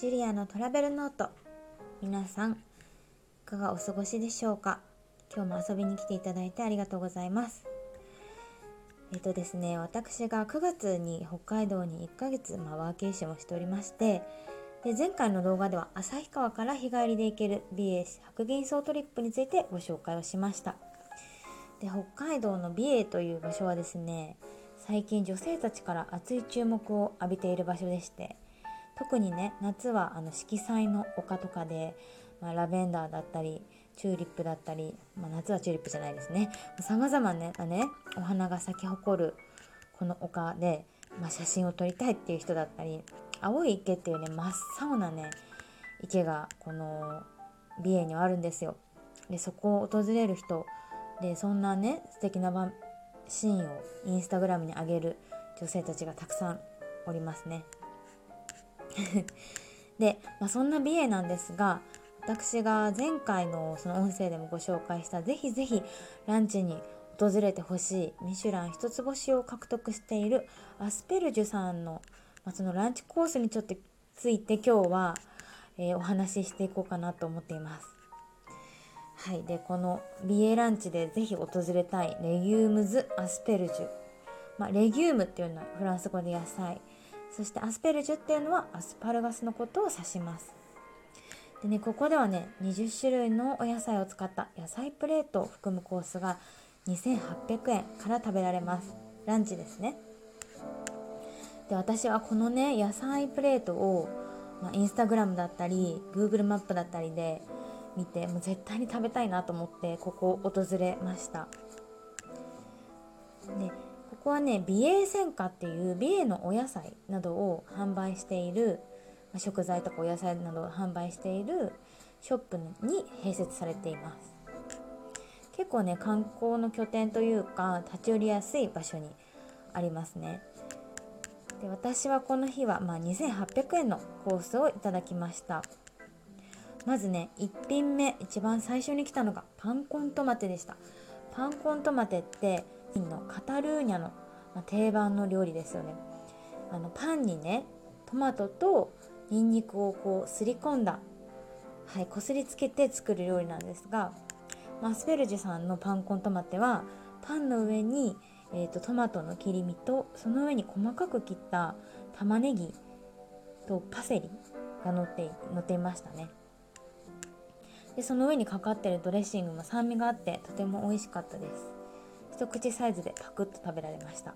ジュリアのトラベルノート。皆さんいかがお過ごしでしょうか？今日も遊びに来ていただいてありがとうございます。えっとですね私が9月に北海道に1ヶ月、まあ、ワーケーションをしておりましてで前回の動画では旭川から日帰りで行ける BA 白銀荘トリップについてご紹介をしました。で北海道の美瑛という場所はですね最近女性たちから熱い注目を浴びている場所でして特にね夏はあの色彩の丘とかで、まあ、ラベンダーだったりチューリップだったり、まあ、夏はチューリップじゃないですねさまざまねねお花が咲き誇るこの丘で、まあ、写真を撮りたいっていう人だったり青い池っていうね真っ青なね池がこの美瑛にはあるんですよ。でそこを訪れる人でそんなね素敵なシーンをインスタグラムに上げる女性たちがたくさんおりますね。で、まあ、そんな美瑛なんですが私が前回のその音声でもご紹介したぜひぜひランチに訪れてほしいミシュラン一つ星を獲得しているアスペルジュさんの、まあ、そのランチコースにちょっとついて今日は、えー、お話ししていこうかなと思っています。はい、でこの美瑛ランチでぜひ訪れたいレギュームズアスペルジュ、まあ、レギュームっていうのはフランス語で野菜そしてアスペルジュっていうのはアスパラガスのことを指します。でねここではね20種類のお野菜を使った野菜プレートを含むコースが2800円から食べられます。ランチですね。で私はこのね野菜プレートを、まあ、インスタグラムだったり Google マップだったりで見てもう絶対に食べたいなと思ってここを訪れました。でここはね美瑛専科っていう美瑛のお野菜などを販売している食材とかお野菜などを販売しているショップに併設されています。結構ね観光の拠点というか立ち寄りやすい場所にありますね。で私はこの日は、まあ、2800円のコースをいただきました。まずね1品目一番最初に来たのがパンコントマテでした。パンコントマテってのカタルーニャの、ま定番の料理ですよね。あのパンにねトマトとニンニクをこうすり込んだはいこすりつけて作る料理なんですがマスペルジュさんのパンコントマテはパンの上に、えーと、トマトの切り身とその上に細かく切った玉ねぎとパセリが乗って乗っていましたね。でその上にかかってるドレッシングも酸味があってとても美味しかったです。一口サイズでパクッと食べられました。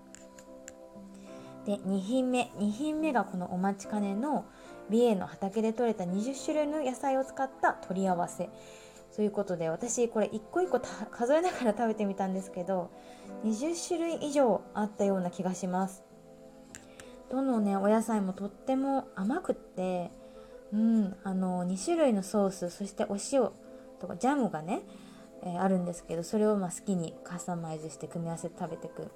で2品目2品目がこのお待ちかねの美瑛の畑で採れた20種類の野菜を使った取り合わせ。ということで私これ一個一個 数えながら食べてみたんですけど20種類以上あったような気がします。どのねお野菜もとっても甘くってうんあの2種類のソースそしてお塩とかジャムがねえー、あるんですけどそれをま好きにカスタマイズして組み合わせて食べてく。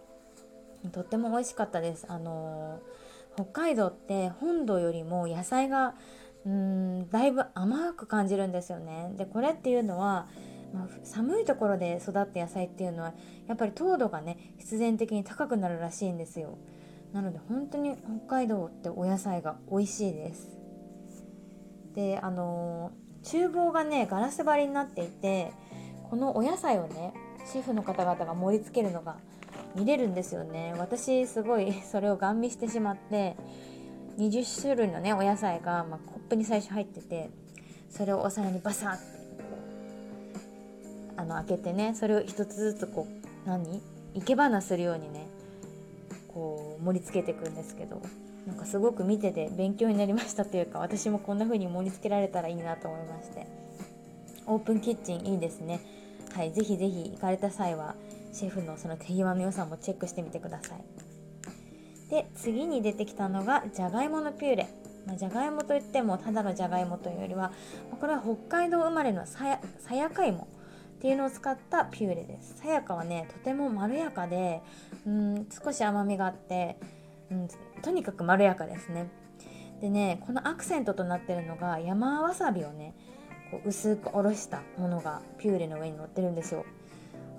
とっても美味しかったです。あのー、北海道って本土よりも野菜がうんだいぶ甘く感じるんですよね。でこれっていうのは、まあ、寒いところで育った野菜っていうのはやっぱり糖度がね必然的に高くなるらしいんですよ。なので本当に北海道ってお野菜が美味しいです。であのー、厨房がねガラス張りになっていてこのお野菜をねシェフの方々が盛り付けるのが見れるんですよね。私すごい それをガン見してしまって20種類のねお野菜が、ま、コップに最初入っててそれをお皿にバサッてあの開けてねそれを一つずつこう何？生け花するようにねこう盛り付けていくんですけどなんかすごく見てて勉強になりましたというか私もこんな風に盛り付けられたらいいなと思いまして。オープンキッチンいいですね。はい、ぜひぜひ行かれた際はシェフのその手際の良さもチェックしてみてください。で次に出てきたのがじゃがいものピューレ。ま、じゃがいもといってもただのじゃがいもというよりはこれは北海道生まれのさやさやかいもっていうのを使ったピューレです。さやかはねとてもまろやかでうん少し甘みがあって、うん、とにかくまろやかですね。でねこのアクセントとなってるのが山わさびをねこう薄くおろしたものがピューレの上に乗ってるんですよ。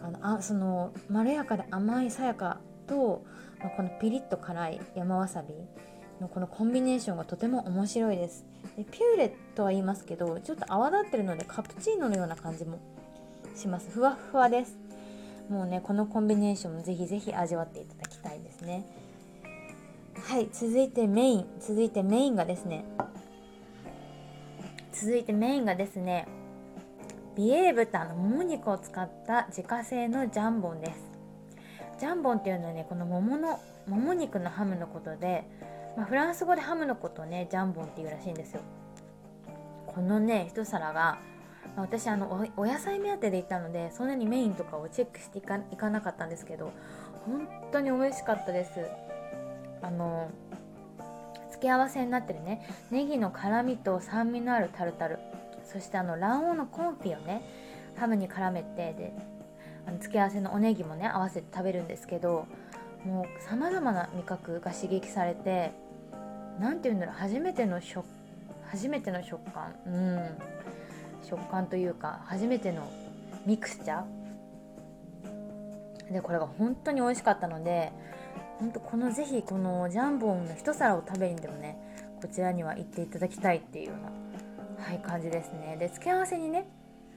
あのあそのまろやかで甘いさやかと、まあ、このピリッと辛い山わさびのこのコンビネーションがとても面白いです。でピューレとは言いますけどちょっと泡立ってるのでカプチーノのような感じもします。ふわふわです。もうねこのコンビネーションもぜひぜひ味わっていただきたいですね。はい続いてメイン。続いてメインがですね続いてメインがですね美瑛豚のもも肉を使った自家製のジャンボンです。ジャンボンっていうのはねこの桃のもも肉のハムのことで、まあ、フランス語でハムのことをねジャンボンっていうらしいんですよ。このね一皿がま私あのお野菜目当てで行ったのでそんなにメインとかをチェックしていかいかなかったんですけど本当に美味しかったです。あの付け合わせになってるね。ネギの辛みと酸味のあるタルタル。そしてあの卵黄のコンフィをねハムに絡めてであの付け合わせのおネギもね合わせて食べるんですけどもうさまざまな味覚が刺激されて何て言うんだろう初めての食初めての食感。うん。食感というか初めてのミクスチャー。でこれが本当に美味しかったので本当このぜひこのジャンボンの一皿を食べにでもねこちらには行っていただきたいっていうような、はい、感じですね。で付け合わせにね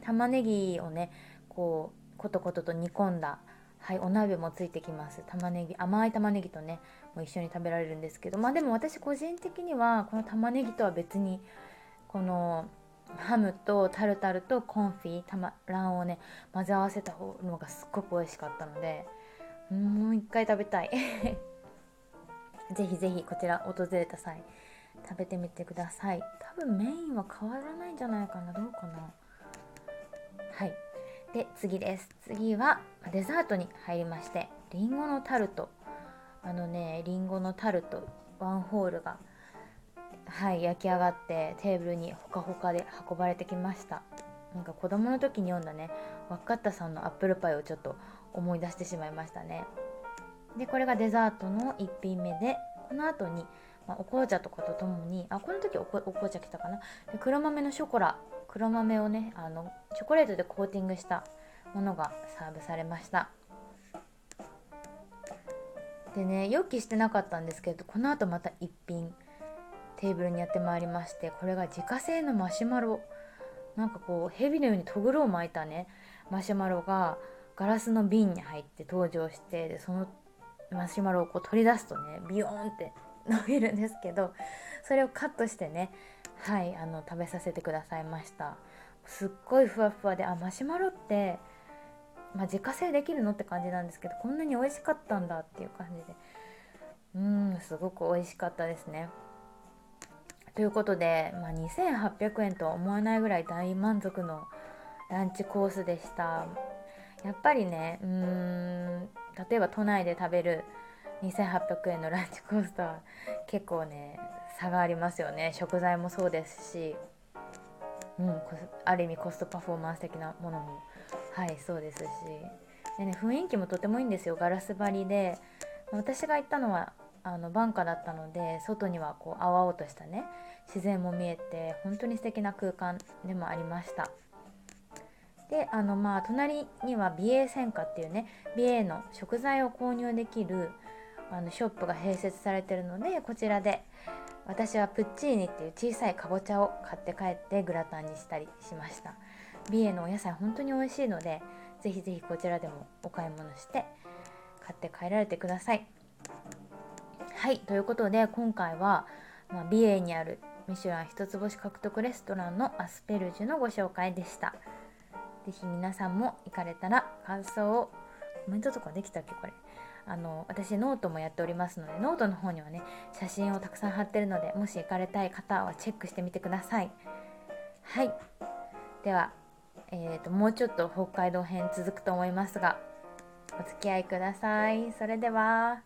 玉ねぎをねこうコトコトと煮込んだはい、お鍋もついてきます。玉ねぎ甘い玉ねぎとねもう一緒に食べられるんですけどまあでも私個人的にはこの玉ねぎとは別にこのハムとタルタルとコンフィ卵黄をね混ぜ合わせたのがすっごく美味しかったのでもう一回食べたい。ぜひぜひこちら訪れた際食べてみてください。多分メインは変わらないんじゃないかな。どうかな。はい。で次です。次はデザートに入りましてりんごのタルト。あのねりんごのタルト。ワンホールがはい焼き上がってテーブルにほかほかで運ばれてきました。なんか子供の時に読んだねワッカッタさんのアップルパイをちょっと思い出してしまいましたね。でこれがデザートの1品目でこの後に、まあ、お紅茶とかとともにあこの時お紅茶来たかな？で黒豆のショコラ。黒豆をねあのチョコレートでコーティングしたものがサーブされました。でね予期してなかったんですけどこの後また1品テーブルにやってまいりましてこれが自家製のマシュマロ。なんかこう蛇のようにとぐろを巻いたねマシュマロがガラスの瓶に入って登場してでそのマシュマロをこう取り出すとねビヨーンって伸びるんですけどそれをカットしてねはいあの食べさせてくださいました。すっごいふわふわであマシュマロって、まあ、自家製できるのって感じなんですけどこんなに美味しかったんだっていう感じで。うんすごく美味しかったですね。ということで、まあ、2800円とは思えないぐらい大満足のランチコースでした。やっぱりねうーん例えば都内で食べる2800円のランチコースとは結構ね差がありますよね。食材もそうですし、うん、ある意味コストパフォーマンス的なものもはいそうですし。で、ね、雰囲気もとてもいいんですよ。ガラス張りで。私が行ったのはあのバンカだったので外にはこう青々としたね自然も見えて本当に素敵な空間でもありました。であのまあ隣には美瑛専科っていうね美瑛の食材を購入できるあのショップが併設されてるのでこちらで私はプッチーニっていう小さいかぼちゃを買って帰ってグラタンにしたりしました。美瑛のお野菜本当に美味しいのでぜひぜひこちらでもお買い物して買って帰られてください。はいということで今回は、まあ、美瑛にあるミシュラン一つ星獲得レストランのアスペルジュのご紹介でした。是非皆さんも行かれたら感想をコメントとかできたっけこれ。あの私ノートもやっておりますのでノートの方にはね写真をたくさん貼ってるのでもし行かれたい方はチェックしてみてください。はい。では、えーともうちょっと北海道編続くと思いますがお付き合いください。それでは。